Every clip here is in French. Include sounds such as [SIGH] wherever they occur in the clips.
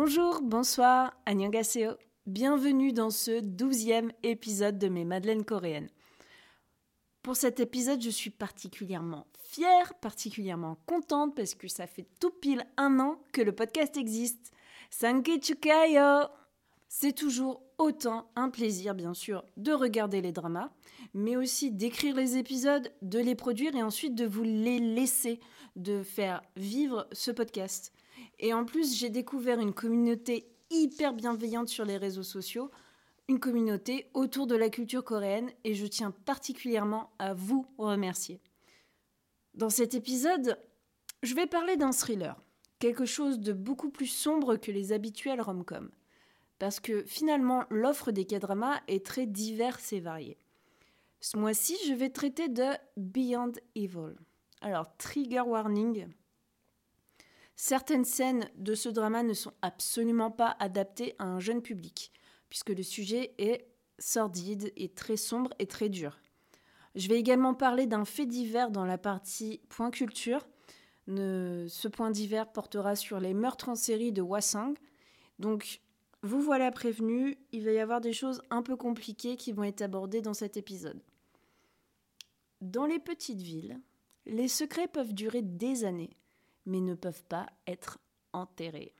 Bonjour, bonsoir, annyeonghaseyo. Bienvenue dans ce douzième épisode de mes Madeleines coréennes. Pour cet épisode, je suis particulièrement fière, particulièrement contente parce que ça fait tout pile un an que le podcast existe. Sanke chukayo C'est toujours autant un plaisir, bien sûr, de regarder les dramas, mais aussi d'écrire les épisodes, de les produire et ensuite de vous les laisser, de faire vivre ce podcast. Et en plus, j'ai découvert une communauté hyper bienveillante sur les réseaux sociaux, une communauté autour de la culture coréenne, et je tiens particulièrement à vous remercier. Dans cet épisode, je vais parler d'un thriller, quelque chose de beaucoup plus sombre que les habituels rom-coms, parce que finalement l'offre des K-dramas est très diverse et variée. Ce mois-ci, je vais traiter de Beyond Evil. Alors, trigger warning, Certaines scènes de ce drama ne sont absolument pas adaptées à un jeune public, puisque le sujet est sordide et très sombre et très dur. Je vais également parler d'un fait divers dans la partie point culture. ce point divers portera sur les meurtres en série de Wasang. Donc, vous voilà prévenu, il va y avoir des choses un peu compliquées qui vont être abordées dans cet épisode. Dans les petites villes, les secrets peuvent durer des années mais ne peuvent pas être enterrés.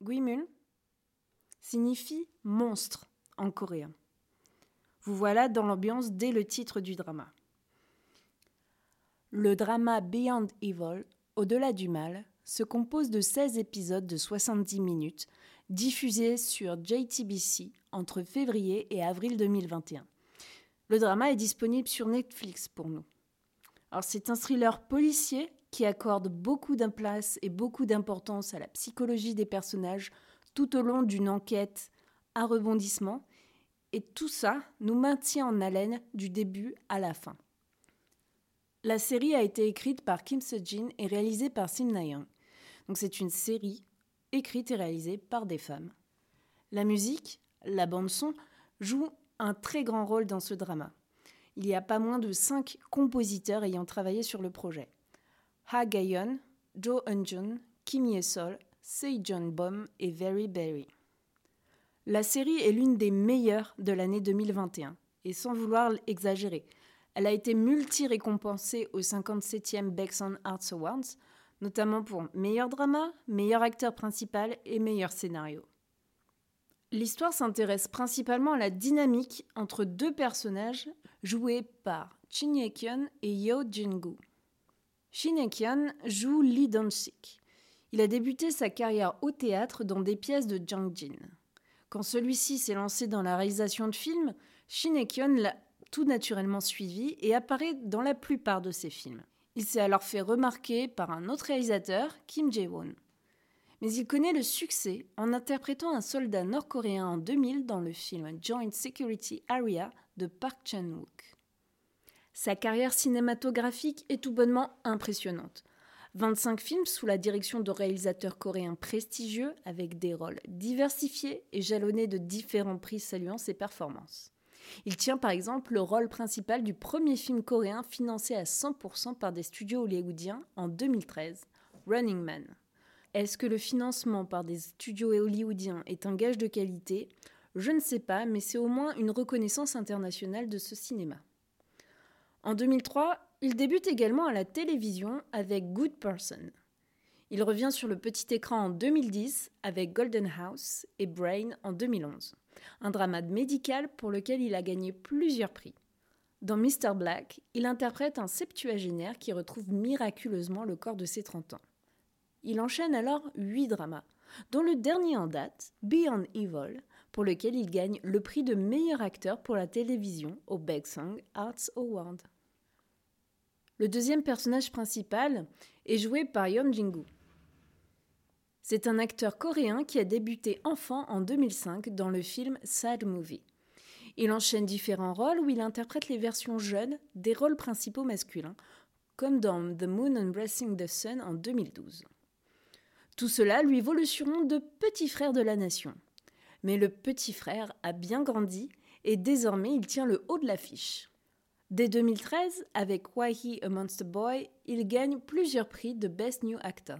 Guimul signifie monstre en coréen. Vous voilà dans l'ambiance dès le titre du drama. Le drama Beyond Evil, Au-delà du mal, se compose de 16 épisodes de 70 minutes diffusés sur JTBC entre février et avril 2021. Le drama est disponible sur Netflix pour nous. Alors c'est un thriller policier qui accorde beaucoup d'implace et beaucoup d'importance à la psychologie des personnages tout au long d'une enquête à rebondissement et tout ça nous maintient en haleine du début à la fin. La série a été écrite par Kim Se-jin et réalisée par Sim Na-young. Donc c'est une série écrite et réalisée par des femmes. La musique, la bande-son, joue un très grand rôle dans ce drama. Il y a pas moins de cinq compositeurs ayant travaillé sur le projet. Ha Gayon, Jo Eun-jun, Kim Ye-sol, Sejong Bom et Very Berry. La série est l'une des meilleures de l'année 2021, et sans vouloir exagérer, elle a été multi-récompensée au 57e Bexon Arts Awards, notamment pour meilleur drama, meilleur acteur principal et meilleur scénario. L'histoire s'intéresse principalement à la dynamique entre deux personnages joués par Shin Ye-kyun et Yo Jin-gu. Shin Ye-kyun joue Lee Dong-sik. Il a débuté sa carrière au théâtre dans des pièces de Jang Jin. Quand celui-ci s'est lancé dans la réalisation de films, Shin Ye-kyun l'a tout naturellement suivi et apparaît dans la plupart de ses films. Il s'est alors fait remarquer par un autre réalisateur, Kim Jae-won. Mais il connaît le succès en interprétant un soldat nord-coréen en 2000 dans le film Joint Security Area de Park Chan-wook. Sa carrière cinématographique est tout bonnement impressionnante. 25 films sous la direction de réalisateurs coréens prestigieux avec des rôles diversifiés et jalonnés de différents prix saluant ses performances. Il tient par exemple le rôle principal du premier film coréen financé à 100% par des studios hollywoodiens en 2013, Running Man. Est-ce que le financement par des studios hollywoodiens est un gage de qualité? Je ne sais pas, mais c'est au moins une reconnaissance internationale de ce cinéma. En 2003, il débute également à la télévision avec Good Person. Il revient sur le petit écran en 2010 avec Golden House et Brain en 2011 un drama médical pour lequel il a gagné plusieurs prix. Dans Mr. Black, il interprète un septuagénaire qui retrouve miraculeusement le corps de ses 30 ans. Il enchaîne alors huit dramas, dont le dernier en date, Beyond Evil, pour lequel il gagne le prix de meilleur acteur pour la télévision au Baeksang Arts Award. Le deuxième personnage principal est joué par Yeon Jingu. C'est un acteur coréen qui a débuté enfant en 2005 dans le film Sad Movie. Il enchaîne différents rôles où il interprète les versions jeunes des rôles principaux masculins, comme dans The Moon Embracing the Sun en 2012. Tout cela lui vaut le surnom de petit frère de la nation. Mais le petit frère a bien grandi et désormais il tient le haut de l'affiche. Dès 2013, avec Why He a Monster Boy, il gagne plusieurs prix de Best New Actor.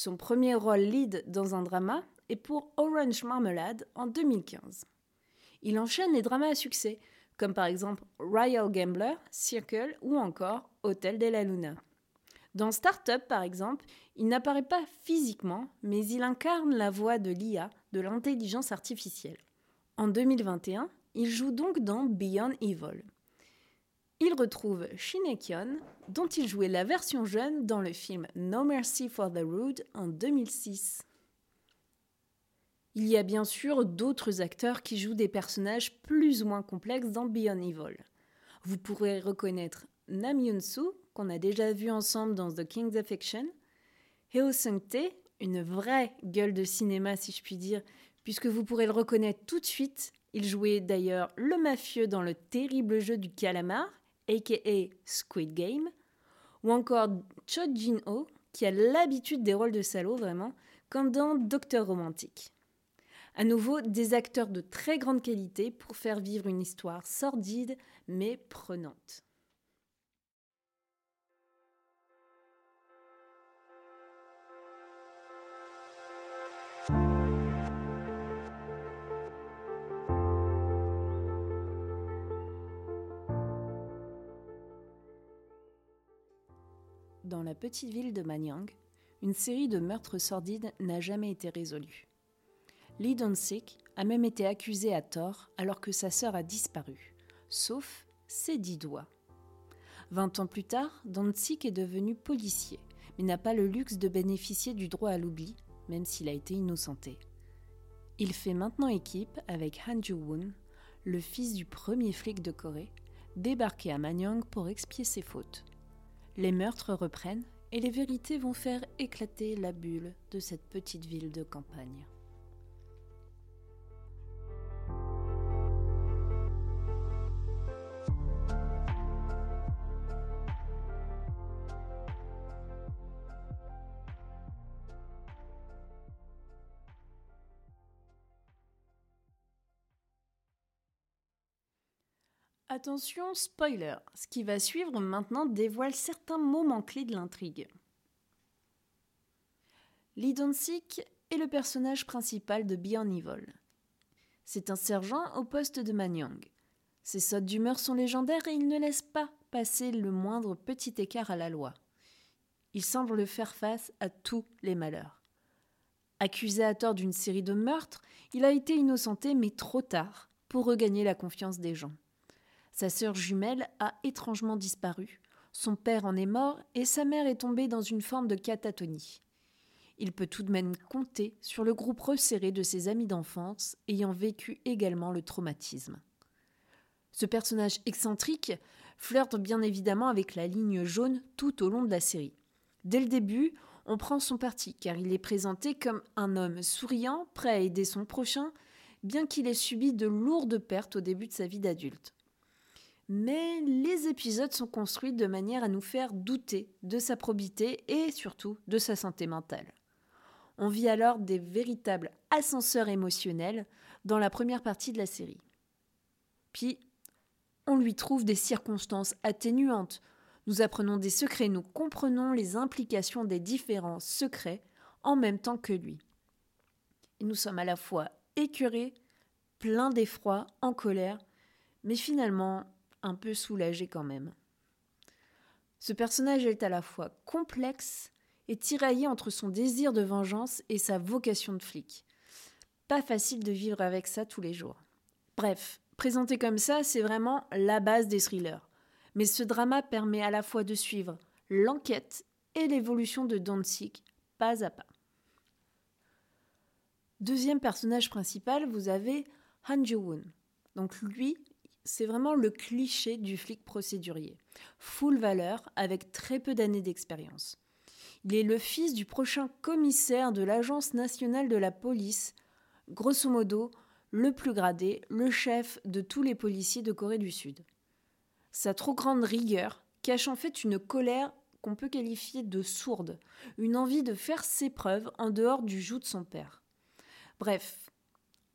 Son premier rôle lead dans un drama est pour Orange Marmalade en 2015. Il enchaîne les dramas à succès, comme par exemple Royal Gambler, Circle ou encore Hotel de la Luna. Dans Startup, par exemple, il n'apparaît pas physiquement, mais il incarne la voix de l'IA, de l'intelligence artificielle. En 2021, il joue donc dans Beyond Evil. Il retrouve Shinekion, dont il jouait la version jeune dans le film No Mercy for the Rude en 2006. Il y a bien sûr d'autres acteurs qui jouent des personnages plus ou moins complexes dans Beyond Evil. Vous pourrez reconnaître Nam Yoon-soo, qu'on a déjà vu ensemble dans The King's Affection, Heo Sung-tae, une vraie gueule de cinéma si je puis dire, puisque vous pourrez le reconnaître tout de suite. Il jouait d'ailleurs le mafieux dans le terrible jeu du calamar, aka Squid Game, ou encore Cho Jin-ho, qui a l'habitude des rôles de salaud vraiment, comme dans Docteur Romantique. À nouveau, des acteurs de très grande qualité pour faire vivre une histoire sordide mais prenante. Dans la petite ville de Manyang, une série de meurtres sordides n'a jamais été résolue. Lee Donsik a même été accusé à tort alors que sa sœur a disparu, sauf ses dix doigts. Vingt ans plus tard, Donsik est devenu policier, mais n'a pas le luxe de bénéficier du droit à l'oubli, même s'il a été innocenté. Il fait maintenant équipe avec Han Ju-woon, le fils du premier flic de Corée, débarqué à Manyang pour expier ses fautes. Les meurtres reprennent et les vérités vont faire éclater la bulle de cette petite ville de campagne. Attention, spoiler, ce qui va suivre maintenant dévoile certains moments clés de l'intrigue. Lee Donsik est le personnage principal de Beyond Evil. C'est un sergent au poste de Manyang. Ses sautes d'humeur sont légendaires et il ne laisse pas passer le moindre petit écart à la loi. Il semble faire face à tous les malheurs. Accusé à tort d'une série de meurtres, il a été innocenté mais trop tard pour regagner la confiance des gens. Sa sœur jumelle a étrangement disparu, son père en est mort et sa mère est tombée dans une forme de catatonie. Il peut tout de même compter sur le groupe resserré de ses amis d'enfance ayant vécu également le traumatisme. Ce personnage excentrique flirte bien évidemment avec la ligne jaune tout au long de la série. Dès le début, on prend son parti car il est présenté comme un homme souriant, prêt à aider son prochain, bien qu'il ait subi de lourdes pertes au début de sa vie d'adulte mais les épisodes sont construits de manière à nous faire douter de sa probité et surtout de sa santé mentale. On vit alors des véritables ascenseurs émotionnels dans la première partie de la série. Puis, on lui trouve des circonstances atténuantes. Nous apprenons des secrets, nous comprenons les implications des différents secrets en même temps que lui. Nous sommes à la fois écœurés, pleins d'effroi, en colère, mais finalement un peu soulagé quand même. Ce personnage est à la fois complexe et tiraillé entre son désir de vengeance et sa vocation de flic. Pas facile de vivre avec ça tous les jours. Bref, présenté comme ça, c'est vraiment la base des thrillers. Mais ce drama permet à la fois de suivre l'enquête et l'évolution de Danzig pas à pas. Deuxième personnage principal, vous avez Han Jo-woon. Donc lui, c'est vraiment le cliché du flic procédurier. Full valeur, avec très peu d'années d'expérience. Il est le fils du prochain commissaire de l'Agence nationale de la police, grosso modo le plus gradé, le chef de tous les policiers de Corée du Sud. Sa trop grande rigueur cache en fait une colère qu'on peut qualifier de sourde, une envie de faire ses preuves en dehors du joug de son père. Bref,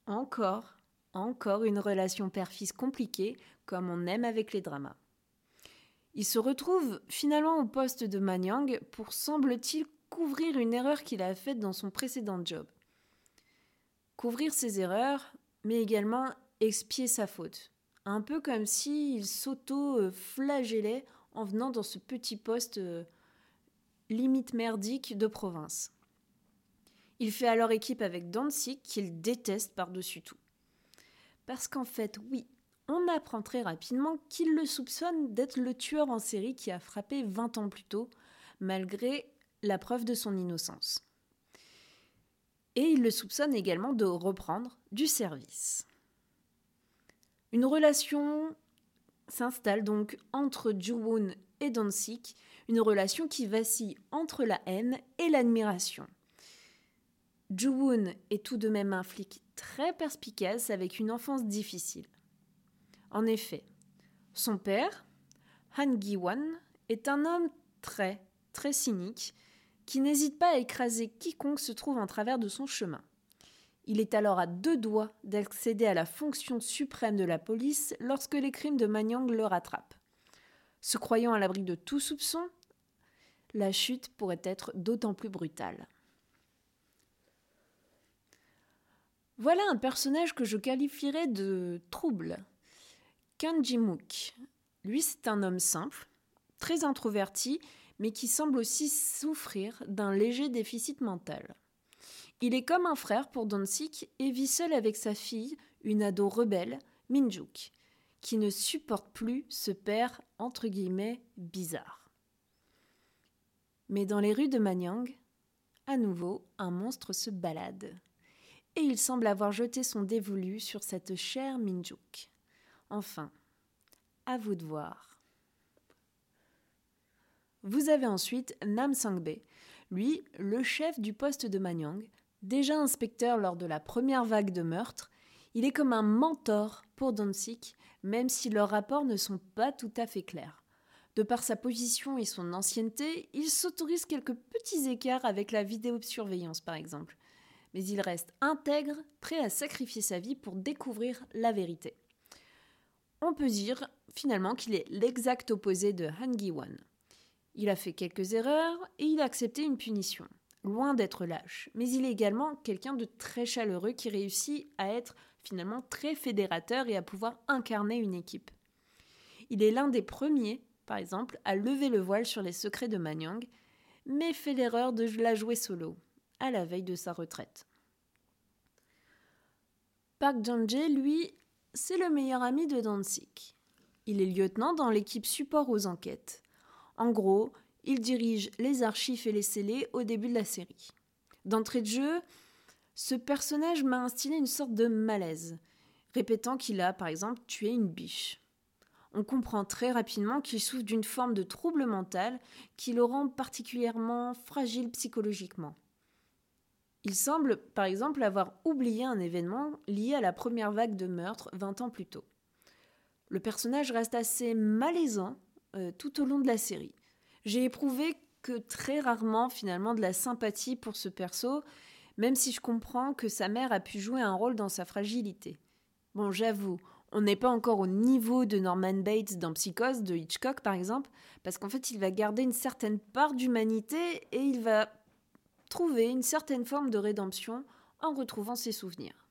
encore encore une relation père-fils compliquée, comme on aime avec les dramas. Il se retrouve finalement au poste de Manyang pour, semble-t-il, couvrir une erreur qu'il a faite dans son précédent job. Couvrir ses erreurs, mais également expier sa faute. Un peu comme s'il s'auto-flagellait en venant dans ce petit poste euh, limite merdique de province. Il fait alors équipe avec Danzig qu'il déteste par-dessus tout. Parce qu'en fait, oui, on apprend très rapidement qu'il le soupçonne d'être le tueur en série qui a frappé 20 ans plus tôt, malgré la preuve de son innocence. Et il le soupçonne également de reprendre du service. Une relation s'installe donc entre Juwon et Dansik, une relation qui vacille entre la haine et l'admiration. Juwon est tout de même un flic très perspicace avec une enfance difficile. En effet, son père, Han Gi-wan, est un homme très, très cynique qui n'hésite pas à écraser quiconque se trouve en travers de son chemin. Il est alors à deux doigts d'accéder à la fonction suprême de la police lorsque les crimes de Manyang le rattrapent. Se croyant à l'abri de tout soupçon, la chute pourrait être d'autant plus brutale. Voilà un personnage que je qualifierais de trouble. Kanjimuk. Lui, c'est un homme simple, très introverti, mais qui semble aussi souffrir d'un léger déficit mental. Il est comme un frère pour Donsik et vit seul avec sa fille, une ado rebelle, Minjuk, qui ne supporte plus ce père entre guillemets bizarre. Mais dans les rues de Manyang, à nouveau, un monstre se balade. Et il semble avoir jeté son dévolu sur cette chère Minjuk. Enfin, à vous de voir. Vous avez ensuite Nam Sangbe, lui, le chef du poste de Manyang, déjà inspecteur lors de la première vague de meurtres, il est comme un mentor pour Donsik, même si leurs rapports ne sont pas tout à fait clairs. De par sa position et son ancienneté, il s'autorise quelques petits écarts avec la vidéosurveillance par exemple. Mais il reste intègre, prêt à sacrifier sa vie pour découvrir la vérité. On peut dire finalement qu'il est l'exact opposé de Han Gi-wan. Il a fait quelques erreurs et il a accepté une punition. Loin d'être lâche, mais il est également quelqu'un de très chaleureux qui réussit à être finalement très fédérateur et à pouvoir incarner une équipe. Il est l'un des premiers, par exemple, à lever le voile sur les secrets de Manyang, mais fait l'erreur de la jouer solo, à la veille de sa retraite. Park Jang-jae, lui, c'est le meilleur ami de Dansik. Il est lieutenant dans l'équipe support aux enquêtes. En gros, il dirige les archives et les scellés au début de la série. D'entrée de jeu, ce personnage m'a instillé une sorte de malaise, répétant qu'il a, par exemple, tué une biche. On comprend très rapidement qu'il souffre d'une forme de trouble mental qui le rend particulièrement fragile psychologiquement. Il semble, par exemple, avoir oublié un événement lié à la première vague de meurtres 20 ans plus tôt. Le personnage reste assez malaisant euh, tout au long de la série. J'ai éprouvé que très rarement finalement de la sympathie pour ce perso, même si je comprends que sa mère a pu jouer un rôle dans sa fragilité. Bon, j'avoue, on n'est pas encore au niveau de Norman Bates dans Psychose de Hitchcock par exemple, parce qu'en fait il va garder une certaine part d'humanité et il va trouver une certaine forme de rédemption en retrouvant ses souvenirs.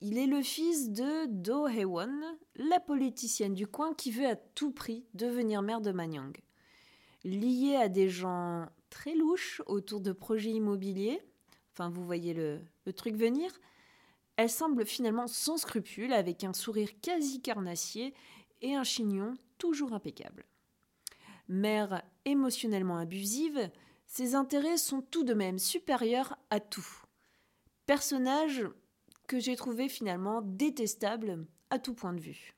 Il est le fils de Do Hee-won, la politicienne du coin qui veut à tout prix devenir maire de Manyang. Liée à des gens très louches autour de projets immobiliers, enfin vous voyez le, truc venir, elle semble finalement sans scrupule, avec un sourire quasi carnassier et un chignon toujours impeccable. Mère émotionnellement abusive, ses intérêts sont tout de même supérieurs à tout. Personnage que j'ai trouvé finalement détestable à tout point de vue.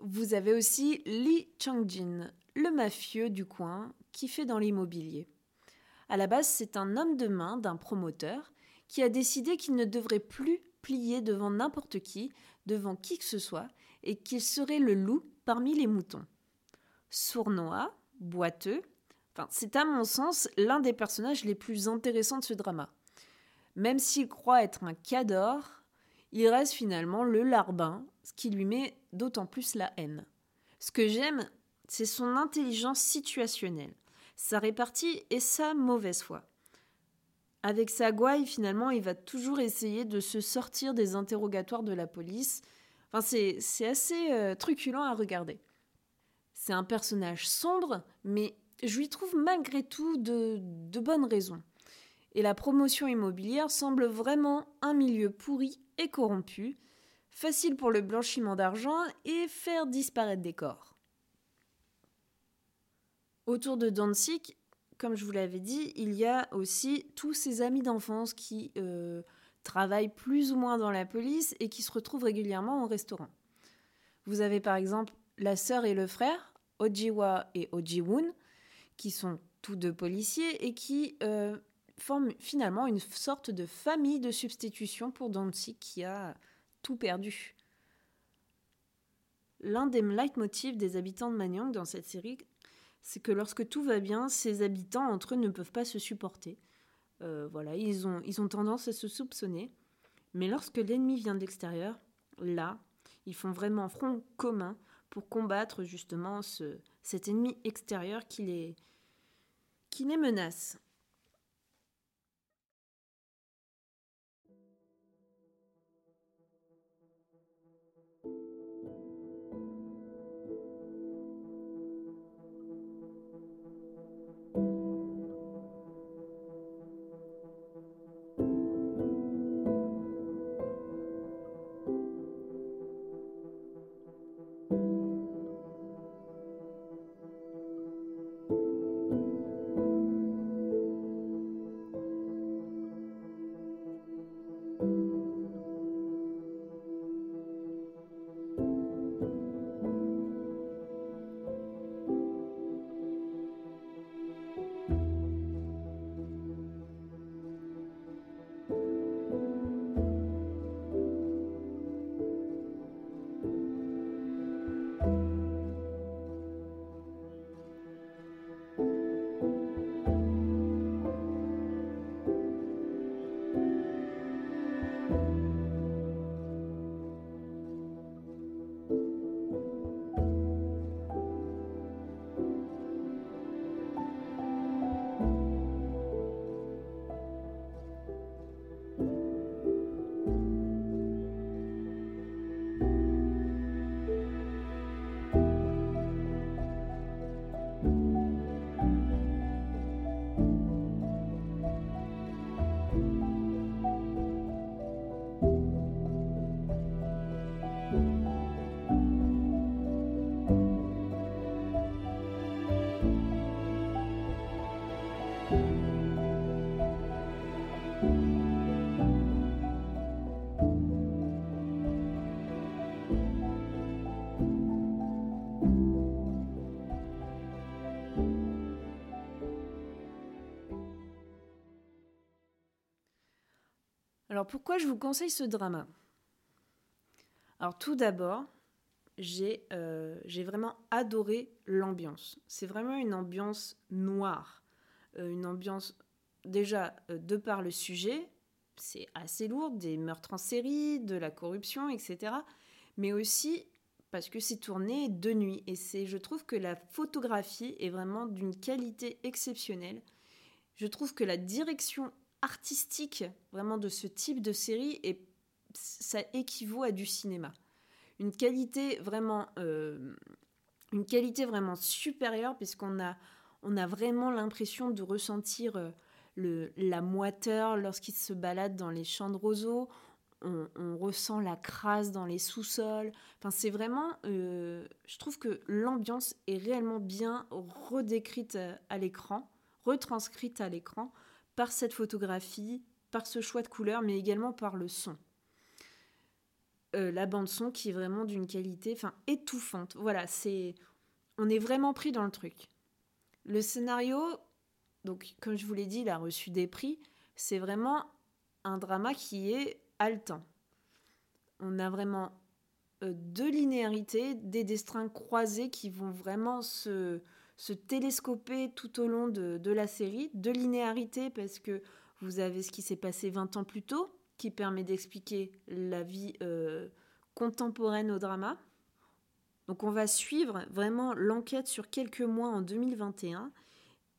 Vous avez aussi Lee Changjin, le mafieux du coin qui fait dans l'immobilier. À la base, c'est un homme de main d'un promoteur qui a décidé qu'il ne devrait plus plier devant n'importe qui, devant qui que ce soit, et qu'il serait le loup parmi les moutons. Sournois, boiteux, c'est à mon sens l'un des personnages les plus intéressants de ce drama. Même s'il croit être un cador, il reste finalement le larbin, ce qui lui met d'autant plus la haine. Ce que j'aime, c'est son intelligence situationnelle, sa répartie et sa mauvaise foi. Avec sa gouaille, finalement, il va toujours essayer de se sortir des interrogatoires de la police. Enfin, c'est assez euh, truculent à regarder. C'est un personnage sombre, mais je lui trouve malgré tout de, bonnes raisons. Et la promotion immobilière semble vraiment un milieu pourri et corrompu, facile pour le blanchiment d'argent et faire disparaître des corps. Autour de Danzig, comme je vous l'avais dit, il y a aussi tous ses amis d'enfance qui euh, travaillent plus ou moins dans la police et qui se retrouvent régulièrement au restaurant. Vous avez par exemple la sœur et le frère, Ojiwa et Ojiwun, qui sont tous deux policiers et qui euh, forment finalement une sorte de famille de substitution pour Danzig qui a tout perdu. L'un des leitmotifs des habitants de Manyang dans cette série c'est que lorsque tout va bien, ces habitants entre eux ne peuvent pas se supporter. Euh, voilà, ils ont, tendance à se soupçonner. Mais lorsque l'ennemi vient de l'extérieur, là, ils font vraiment front commun pour combattre justement ce, cet ennemi extérieur qui les, qui les menace. Alors pourquoi je vous conseille ce drama? Alors tout d'abord, j'ai euh, vraiment adoré l'ambiance. C'est vraiment une ambiance noire. Euh, une ambiance déjà euh, de par le sujet, c'est assez lourd, des meurtres en série, de la corruption, etc. Mais aussi parce que c'est tourné de nuit. Et je trouve que la photographie est vraiment d'une qualité exceptionnelle. Je trouve que la direction artistique vraiment de ce type de série et ça équivaut à du cinéma. Une qualité vraiment, euh, une qualité vraiment supérieure puisqu'on a, on a vraiment l'impression de ressentir euh, le, la moiteur lorsqu'il se balade dans les champs de roseaux. On, ressent la crasse dans les sous-sols. Enfin, c'est vraiment, euh, je trouve que l'ambiance est réellement bien redécrite à l'écran, retranscrite à l'écran par cette photographie, par ce choix de couleurs, mais également par le son. Euh, la bande son qui est vraiment d'une qualité, enfin étouffante. Voilà, c'est, on est vraiment pris dans le truc. Le scénario, donc comme je vous l'ai dit, il a reçu des prix. C'est vraiment un drama qui est haletant. On a vraiment euh, deux linéarités, des destins croisés qui vont vraiment se, se télescoper tout au long de, la série, de linéarité parce que vous avez ce qui s'est passé 20 ans plus tôt, qui permet d'expliquer la vie euh, contemporaine au drama. Donc on va suivre vraiment l'enquête sur quelques mois en 2021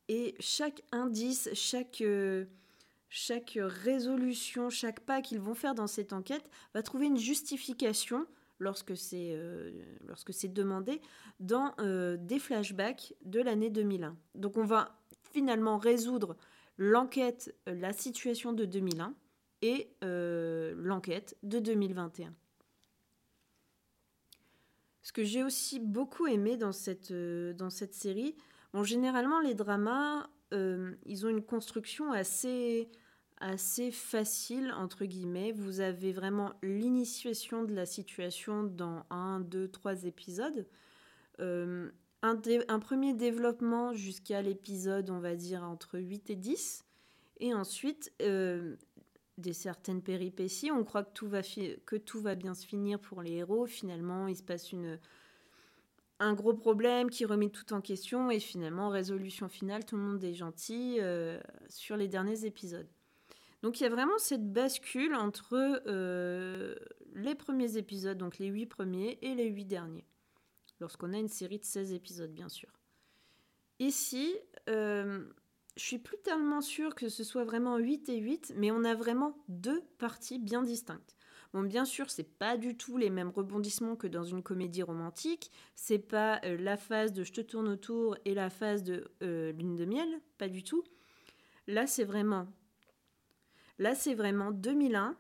et chaque indice, chaque, euh, chaque résolution, chaque pas qu'ils vont faire dans cette enquête va trouver une justification lorsque c'est euh, lorsque c'est demandé dans euh, des flashbacks de l'année 2001. Donc on va finalement résoudre l'enquête, la situation de 2001 et l'enquête de 2021. Ce que j'ai aussi beaucoup aimé dans cette, série, généralement, les dramas, euh, ils ont une construction assez, assez facile, entre guillemets. Vous avez vraiment l'initiation de la situation dans un, deux, trois épisodes. Euh, un, premier développement jusqu'à l'épisode, on va dire, entre 8 et 10. Et ensuite, euh, des certaines péripéties. On croit que tout, va que tout va bien se finir pour les héros. Finalement, il se passe une un gros problème qui remet tout en question et finalement résolution finale, tout le monde est gentil euh, sur les derniers épisodes. Donc il y a vraiment cette bascule entre euh, les premiers épisodes, donc les huit premiers, et les huit derniers, lorsqu'on a une série de 16 épisodes bien sûr. Ici, euh, je suis plus tellement sûre que ce soit vraiment 8 et 8, mais on a vraiment deux parties bien distinctes. Bon, bien sûr, c'est pas du tout les mêmes rebondissements que dans une comédie romantique. C'est pas euh, la phase de je te tourne autour et la phase de euh, lune de miel, pas du tout. Là, c'est vraiment. Là, c'est vraiment 2001,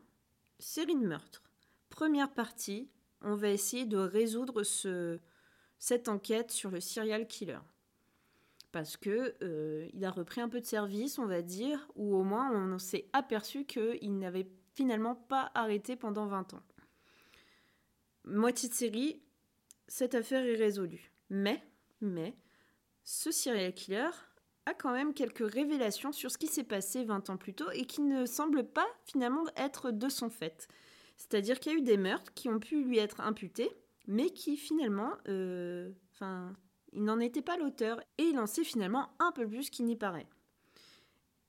série de meurtres. Première partie, on va essayer de résoudre ce, cette enquête sur le serial killer parce que euh, il a repris un peu de service, on va dire, ou au moins on s'est aperçu qu'il n'avait finalement pas arrêté pendant 20 ans. Moitié de série, cette affaire est résolue. Mais, mais, ce serial killer quand même quelques révélations sur ce qui s'est passé 20 ans plus tôt et qui ne semble pas finalement être de son fait. C'est-à-dire qu'il y a eu des meurtres qui ont pu lui être imputés, mais qui finalement, euh, il n'en était pas l'auteur et il en sait finalement un peu plus qu'il n'y paraît.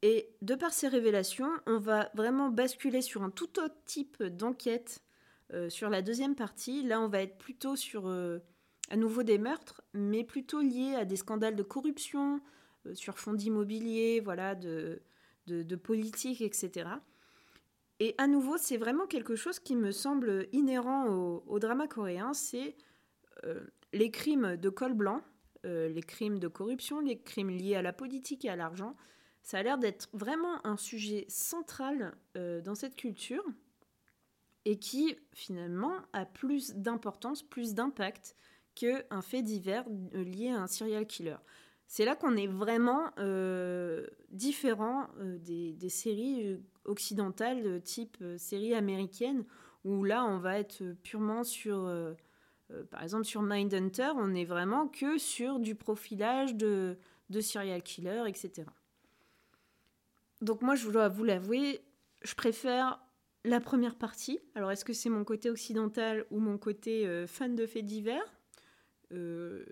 Et de par ces révélations, on va vraiment basculer sur un tout autre type d'enquête euh, sur la deuxième partie. Là, on va être plutôt sur euh, à nouveau des meurtres, mais plutôt liés à des scandales de corruption, sur fonds d'immobilier, voilà, de, de, politique, etc. Et à nouveau, c'est vraiment quelque chose qui me semble inhérent au, au drama coréen, c'est les crimes de col blanc, les crimes de corruption, les crimes liés à la politique et à l'argent. Ça a l'air d'être vraiment un sujet central euh, dans cette culture et qui finalement a plus d'importance, plus d'impact qu'un fait divers euh, lié à un serial killer. C'est là qu'on est vraiment euh, différent des, séries occidentales de type série américaine, où là on va être purement sur, par exemple sur Mindhunter, on est vraiment que sur du profilage de, de serial killer, etc. Donc moi, je dois vous l'avouer, je préfère la première partie. Alors est-ce que c'est mon côté occidental ou mon côté euh, fan de faits divers? Euh,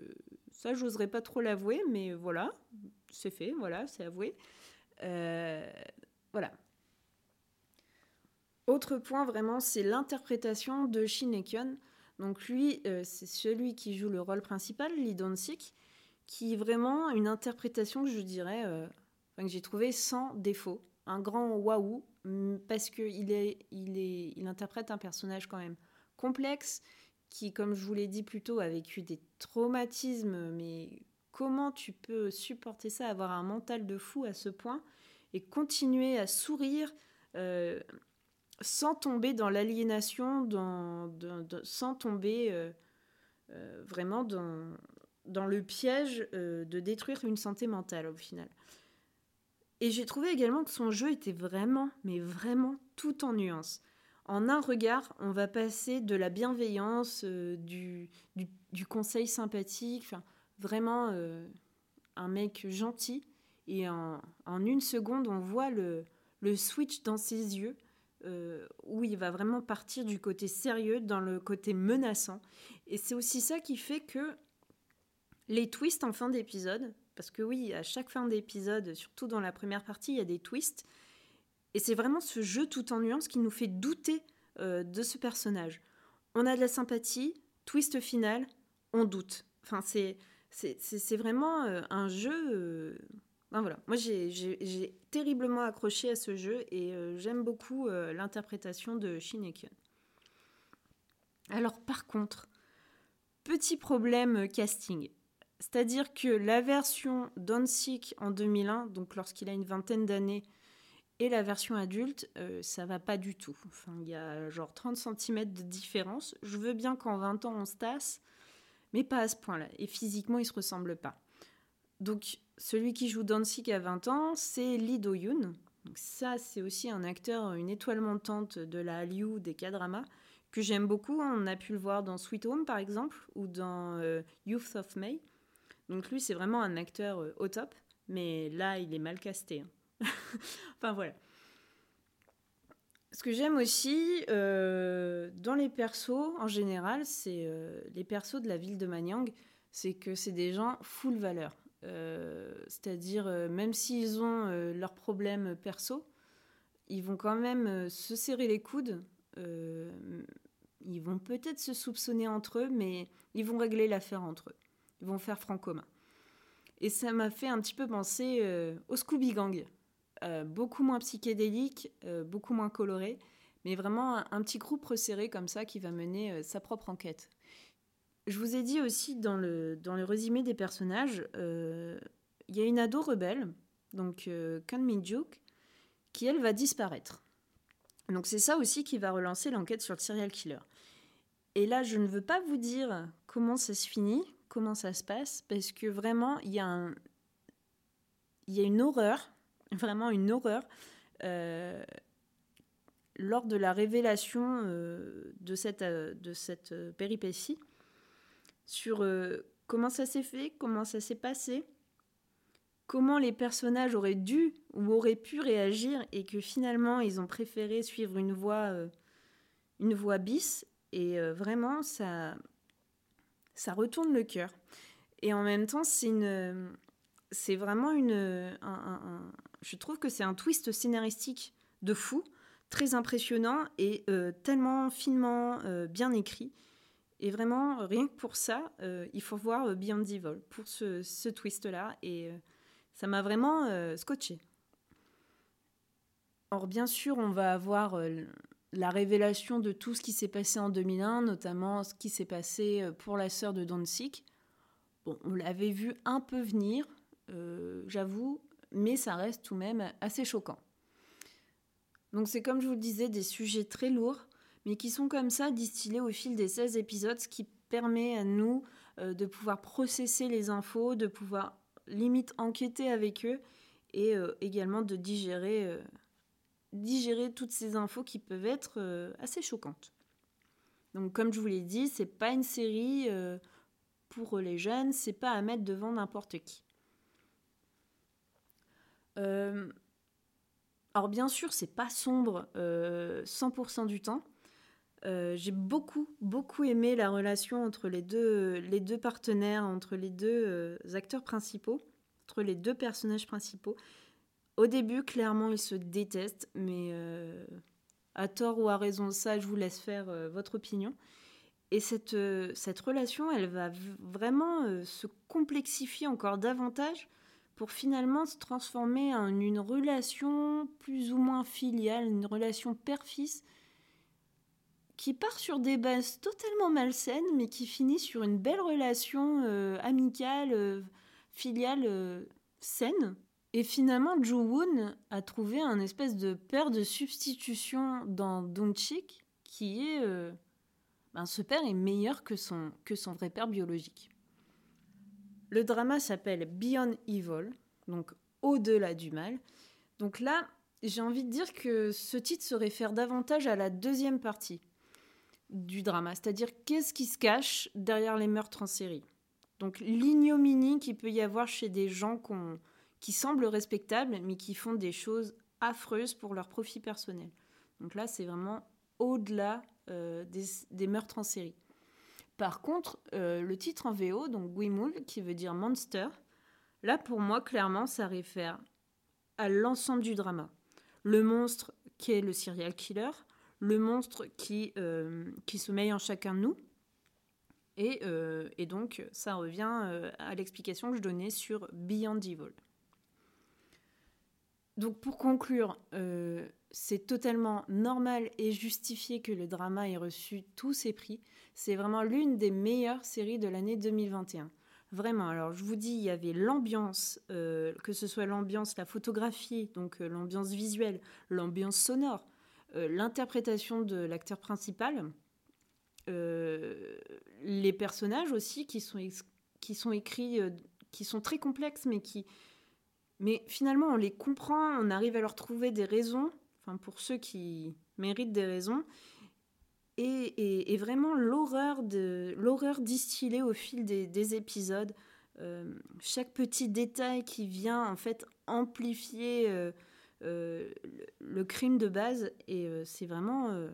Ça, j'oserais pas trop l'avouer, mais voilà, c'est fait, voilà, c'est avoué. Euh, voilà. Autre point vraiment, c'est l'interprétation de Shin Ekyon. Donc lui, c'est celui qui joue le rôle principal, Lee Don-sik, qui est vraiment une interprétation que je dirais que j'ai trouvé sans défaut. Un grand waouh, parce qu'il est, il est, il interprète un personnage quand même complexe, qui, comme je vous l'ai dit plus tôt, a vécu des traumatismes, mais comment tu peux supporter ça, avoir un mental de fou à ce point, et continuer à sourire euh, sans tomber dans l'aliénation, sans tomber euh, euh, vraiment dans, dans le piège de détruire une santé mentale au final. Et j'ai trouvé également que son jeu était vraiment, mais vraiment tout en nuances. En un regard, on va passer de la bienveillance, euh, du, conseil sympathique, vraiment euh, un mec gentil. Et en, une seconde, on voit le, le switch dans ses yeux, euh, où il va vraiment partir du côté sérieux dans le côté menaçant. Et c'est aussi ça qui fait que les twists en fin d'épisode, parce que oui, à chaque fin d'épisode, surtout dans la première partie, il y a des twists. Et c'est vraiment ce jeu tout en nuances qui nous fait douter euh, de ce personnage. On a de la sympathie, twist final, on doute. Enfin, c'est vraiment euh, un jeu. Euh, voilà. Moi, j'ai terriblement accroché à ce jeu et j'aime beaucoup l'interprétation de Shinekun. Alors, par contre, petit problème casting. C'est-à-dire que la version d'Onsik en 2001, donc lorsqu'il a une vingtaine d'années, et la version adulte, ça va pas du tout. Enfin, il y a genre 30 cm de différence. Je veux bien qu'en 20 ans on se tasse, mais pas à ce point-là. Et physiquement, ils se ressemblent pas. Donc, celui qui joue Danzig à 20 ans, c'est Lee Do-yoon. Ça, c'est aussi un acteur, une étoile montante de la Hallyu des K-dramas, que j'aime beaucoup. On a pu le voir dans Sweet Home, par exemple, ou dans euh, Youth of May. Donc lui, c'est vraiment un acteur euh, au top, mais là, il est mal casté. Hein. [LAUGHS] enfin, voilà. Ce que j'aime aussi euh, dans les persos, en général, c'est euh, les persos de la ville de Manyang, c'est que c'est des gens full valeur. Euh, c'est-à-dire, même s'ils ont leurs problèmes perso, ils vont quand même se serrer les coudes. ils vont peut-être se soupçonner entre eux, mais ils vont régler l'affaire entre eux. Ils vont faire franc commun. Et ça m'a fait un petit peu penser au Scooby Gang. Euh, beaucoup moins psychédélique, euh, beaucoup moins coloré, mais vraiment un, petit groupe resserré comme ça qui va mener euh, sa propre enquête. Je vous ai dit aussi dans le, dans le résumé des personnages, il y a une ado rebelle, donc Kan Min-juk, qui elle va disparaître. Donc c'est ça aussi qui va relancer l'enquête sur le serial killer. Et là, je ne veux pas vous dire comment ça se finit, comment ça se passe, parce que vraiment, il y a, il y a une horreur vraiment une horreur. Euh, lors de la révélation euh, de cette, euh, de cette péripétie, sur comment ça s'est fait, comment ça s'est passé, comment les personnages auraient dû ou auraient pu réagir et que finalement ils ont préféré suivre une voie, une voie bis. Et vraiment, ça, ça retourne le cœur. Et en même temps, c'est c'est vraiment une, un, je trouve que c'est un twist scénaristique de fou, très impressionnant et euh, tellement finement euh, bien écrit. Et vraiment, rien que pour ça, euh, il faut voir Beyond Evil, pour ce, twist-là. Et ça m'a vraiment scotché. Or, bien sûr, on va avoir la révélation de tout ce qui s'est passé en 2001, notamment ce qui s'est passé pour la sœur de Don Bon, on l'avait vu un peu venir, j'avoue, mais ça reste tout de même assez choquant. Donc c'est comme je vous le disais, des sujets très lourds, mais qui sont comme ça distillés au fil des 16 épisodes, ce qui permet à nous euh, de pouvoir processer les infos, de pouvoir limite enquêter avec eux et euh, également de digérer, euh, digérer toutes ces infos qui peuvent être assez choquantes. Donc comme je vous l'ai dit, c'est pas une série pour les jeunes, c'est pas à mettre devant n'importe qui. Euh, alors bien sûr, c'est pas sombre 100% euh, du temps. Euh, j'ai beaucoup, beaucoup aimé la relation entre les deux, partenaires, entre les deux acteurs principaux, entre les deux personnages principaux. Au début, clairement, ils se détestent, mais à tort ou à raison de ça, je vous laisse faire votre opinion. Et cette relation, elle va vraiment se complexifier encore davantage pour finalement se transformer en une relation plus ou moins filiale, une relation père-fils, qui part sur des bases totalement malsaines, mais qui finit sur une belle relation euh, amicale, euh, filiale, euh, saine. Et finalement, Joo-woon a trouvé un espèce de père de substitution dans Dong-chik, qui est... Ben, ce père est meilleur que son, que son vrai père biologique. Le drama s'appelle Beyond Evil, donc au-delà du mal. Donc là, j'ai envie de dire que ce titre se réfère davantage à la deuxième partie du drama, c'est-à-dire qu'est-ce qui se cache derrière les meurtres en série. Donc l'ignominie qu'il peut y avoir chez des gens qui semblent respectables, mais qui font des choses affreuses pour leur profit personnel. Donc là, c'est vraiment au-delà euh, des, meurtres en série. Par contre, euh, le titre en VO, donc Guimul, qui veut dire monster, là pour moi, clairement, ça réfère à l'ensemble du drama. Le monstre qui est le serial killer, le monstre qui, euh, sommeille en chacun de nous, Et, et donc, ça revient à l'explication que je donnais sur Beyond Evil. Donc pour conclure, euh, c'est totalement normal et justifié que le drama ait reçu tous ses prix. C'est vraiment l'une des meilleures séries de l'année 2021. Vraiment, alors je vous dis, il y avait l'ambiance, euh, que ce soit l'ambiance, la photographie, donc euh, l'ambiance visuelle, l'ambiance sonore, l'interprétation de l'acteur principal, les personnages aussi qui sont, qui sont écrits, qui sont très complexes, mais qui, mais finalement, on les comprend, on arrive à leur trouver des raisons, enfin pour ceux qui méritent des raisons. Et, vraiment l'horreur distillée au fil des, épisodes, euh, chaque petit détail qui vient en fait amplifier euh, euh, le, crime de base, et c'est vraiment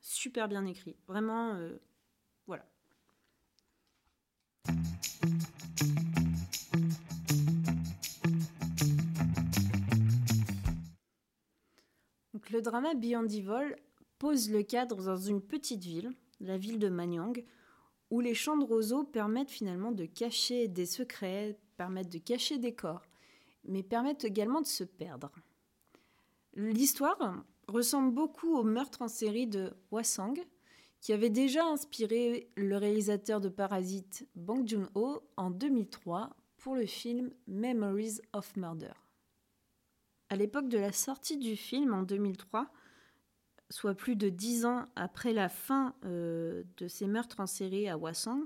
super bien écrit. Vraiment, le drama Beyond Evil pose le cadre dans une petite ville, la ville de Manyang, où les chants de roseaux permettent finalement de cacher des secrets, permettent de cacher des corps, mais permettent également de se perdre. L'histoire ressemble beaucoup au meurtre en série de Hwasang, qui avait déjà inspiré le réalisateur de Parasite Bong Joon-ho en 2003 pour le film Memories of Murder. À l'époque de la sortie du film en 2003, soit plus de dix ans après la fin euh, de ces meurtres en série à Hwasong,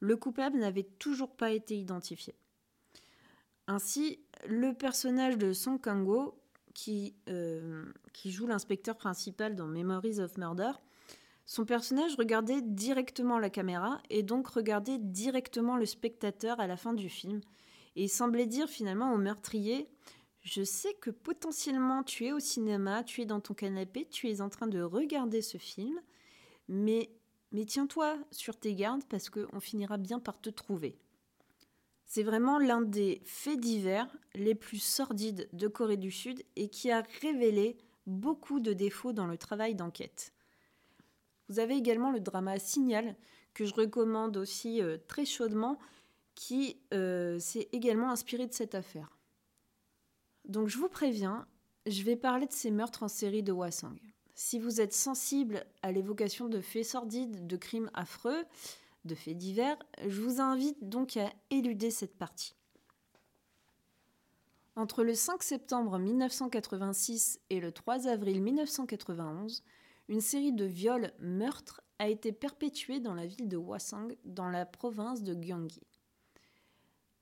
le coupable n'avait toujours pas été identifié. Ainsi, le personnage de Song Kang-ho, euh, qui joue l'inspecteur principal dans Memories of Murder, son personnage regardait directement la caméra et donc regardait directement le spectateur à la fin du film et semblait dire finalement au meurtrier je sais que potentiellement tu es au cinéma, tu es dans ton canapé, tu es en train de regarder ce film, mais, tiens-toi sur tes gardes parce qu'on finira bien par te trouver. C'est vraiment l'un des faits divers les plus sordides de Corée du Sud et qui a révélé beaucoup de défauts dans le travail d'enquête. Vous avez également le drama Signal, que je recommande aussi euh, très chaudement, qui euh, s'est également inspiré de cette affaire. Donc je vous préviens, je vais parler de ces meurtres en série de Hwasong. Si vous êtes sensible à l'évocation de faits sordides, de crimes affreux, de faits divers, je vous invite donc à éluder cette partie. Entre le 5 septembre 1986 et le 3 avril 1991, une série de viols meurtres a été perpétuée dans la ville de Hwasong, dans la province de Gyeonggi.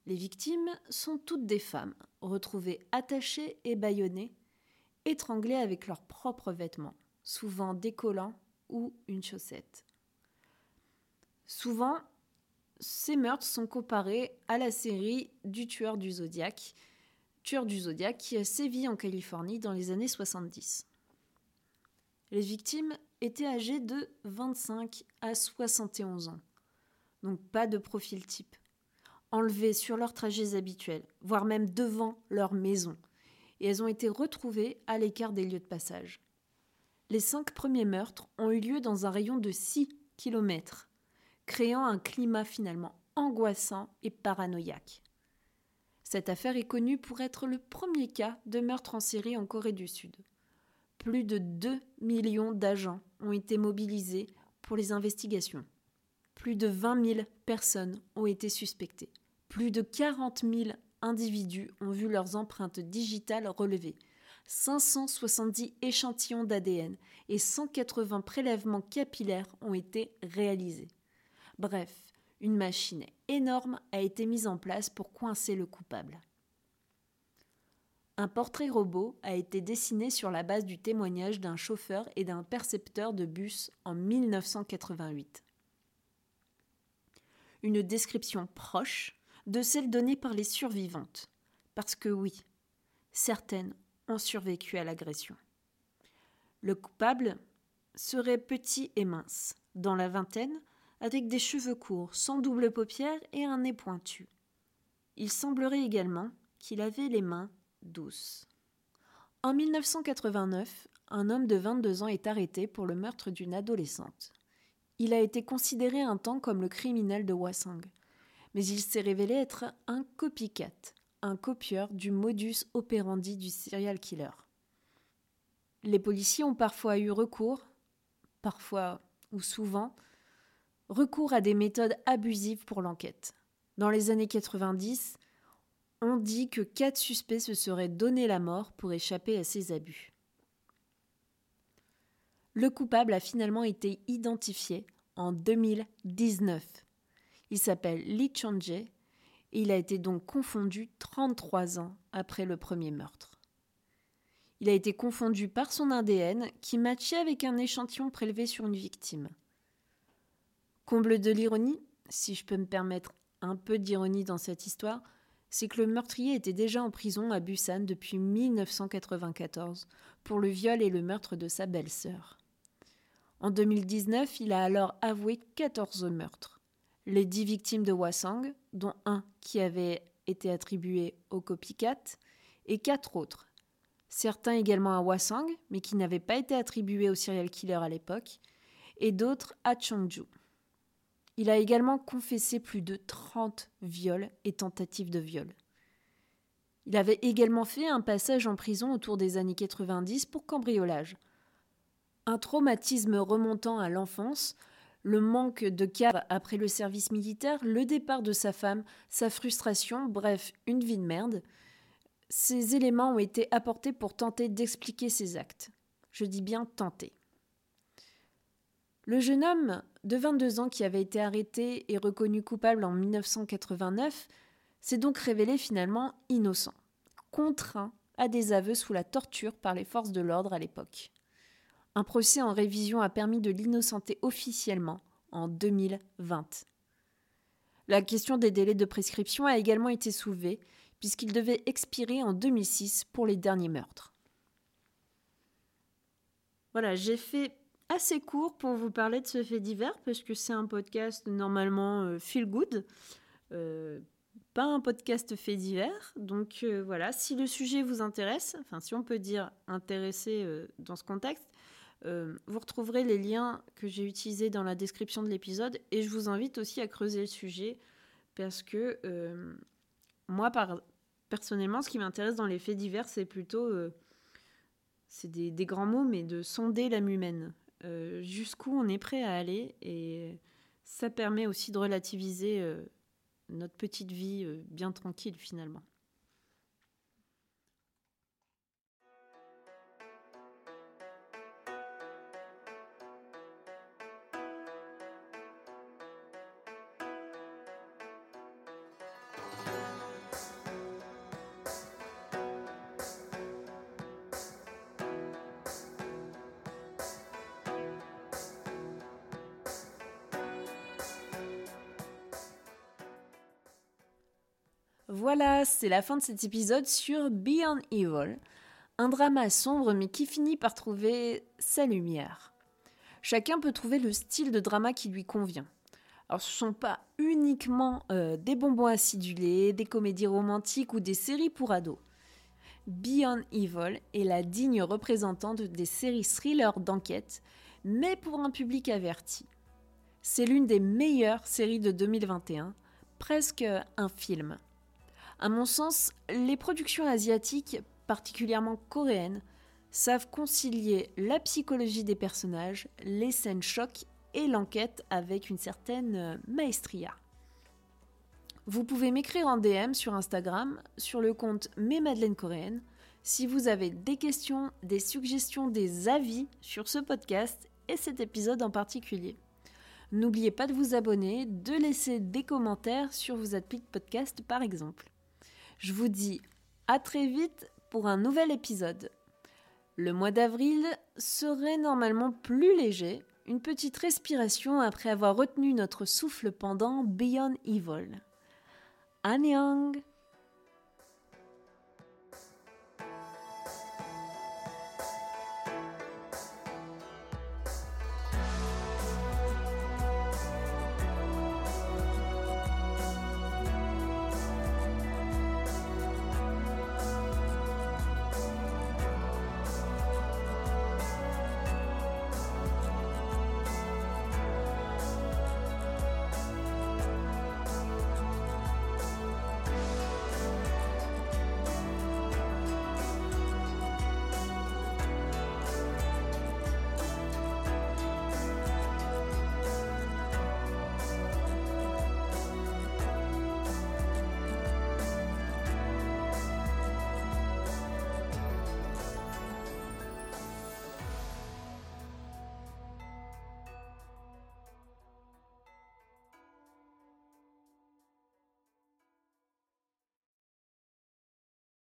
Les victimes sont toutes des femmes, retrouvées attachées et bâillonnées, étranglées avec leurs propres vêtements, souvent décollants ou une chaussette. Souvent, ces meurtres sont comparés à la série du tueur du zodiaque, tueur du zodiaque qui a sévi en Californie dans les années 70. Les victimes étaient âgées de 25 à 71 ans, donc pas de profil type enlevées sur leurs trajets habituels, voire même devant leur maison, et elles ont été retrouvées à l'écart des lieux de passage. Les cinq premiers meurtres ont eu lieu dans un rayon de 6 kilomètres, créant un climat finalement angoissant et paranoïaque. Cette affaire est connue pour être le premier cas de meurtre en série en Corée du Sud. Plus de 2 millions d'agents ont été mobilisés pour les investigations. Plus de 20 000 personnes ont été suspectées. Plus de 40 000 individus ont vu leurs empreintes digitales relevées. 570 échantillons d'ADN et 180 prélèvements capillaires ont été réalisés. Bref, une machine énorme a été mise en place pour coincer le coupable. Un portrait robot a été dessiné sur la base du témoignage d'un chauffeur et d'un percepteur de bus en 1988 une description proche de celle donnée par les survivantes. Parce que oui, certaines ont survécu à l'agression. Le coupable serait petit et mince, dans la vingtaine, avec des cheveux courts, sans double paupière et un nez pointu. Il semblerait également qu'il avait les mains douces. En 1989, un homme de 22 ans est arrêté pour le meurtre d'une adolescente. Il a été considéré un temps comme le criminel de Hwasong. Mais il s'est révélé être un copycat, un copieur du modus operandi du serial killer. Les policiers ont parfois eu recours, parfois ou souvent, recours à des méthodes abusives pour l'enquête. Dans les années 90, on dit que quatre suspects se seraient donné la mort pour échapper à ces abus. Le coupable a finalement été identifié en 2019. Il s'appelle Lee Chang-jae et il a été donc confondu 33 ans après le premier meurtre. Il a été confondu par son ADN qui matchait avec un échantillon prélevé sur une victime. Comble de l'ironie, si je peux me permettre un peu d'ironie dans cette histoire, c'est que le meurtrier était déjà en prison à Busan depuis 1994 pour le viol et le meurtre de sa belle-sœur. En 2019, il a alors avoué 14 meurtres. Les 10 victimes de Hwasong, dont un qui avait été attribué au copycat, et quatre autres. Certains également à Hwasong, mais qui n'avaient pas été attribués au serial killer à l'époque, et d'autres à Chongju. Il a également confessé plus de 30 viols et tentatives de viol. Il avait également fait un passage en prison autour des années 90 pour cambriolage, un traumatisme remontant à l'enfance, le manque de cave après le service militaire, le départ de sa femme, sa frustration, bref, une vie de merde. Ces éléments ont été apportés pour tenter d'expliquer ses actes. Je dis bien tenter. Le jeune homme de 22 ans qui avait été arrêté et reconnu coupable en 1989 s'est donc révélé finalement innocent, contraint à des aveux sous la torture par les forces de l'ordre à l'époque. Un procès en révision a permis de l'innocenter officiellement en 2020. La question des délais de prescription a également été soulevée, puisqu'il devait expirer en 2006 pour les derniers meurtres. Voilà, j'ai fait assez court pour vous parler de ce fait divers, parce que c'est un podcast normalement euh, feel good, euh, pas un podcast fait divers. Donc euh, voilà, si le sujet vous intéresse, enfin si on peut dire intéressé dans ce contexte, euh, vous retrouverez les liens que j'ai utilisés dans la description de l'épisode et je vous invite aussi à creuser le sujet parce que euh, moi, personnellement, ce qui m'intéresse dans les faits divers, c'est plutôt, euh, c'est des, grands mots, mais de sonder l'âme humaine. Jusqu'où on est prêt à aller et ça permet aussi de relativiser notre petite vie bien tranquille finalement. Voilà, c'est la fin de cet épisode sur Beyond Evil, un drama sombre mais qui finit par trouver sa lumière. Chacun peut trouver le style de drama qui lui convient. Alors ce ne sont pas uniquement euh, des bonbons acidulés, des comédies romantiques ou des séries pour ados. Beyond Evil est la digne représentante des séries thrillers d'enquête, mais pour un public averti. C'est l'une des meilleures séries de 2021, presque un film. À mon sens, les productions asiatiques, particulièrement coréennes, savent concilier la psychologie des personnages, les scènes chocs et l'enquête avec une certaine euh, maestria. Vous pouvez m'écrire en DM sur Instagram, sur le compte Mes Madeleines Coréennes, si vous avez des questions, des suggestions, des avis sur ce podcast et cet épisode en particulier. N'oubliez pas de vous abonner, de laisser des commentaires sur vos applis de podcast par exemple. Je vous dis à très vite pour un nouvel épisode. Le mois d'avril serait normalement plus léger, une petite respiration après avoir retenu notre souffle pendant Beyond Evil. Annyeong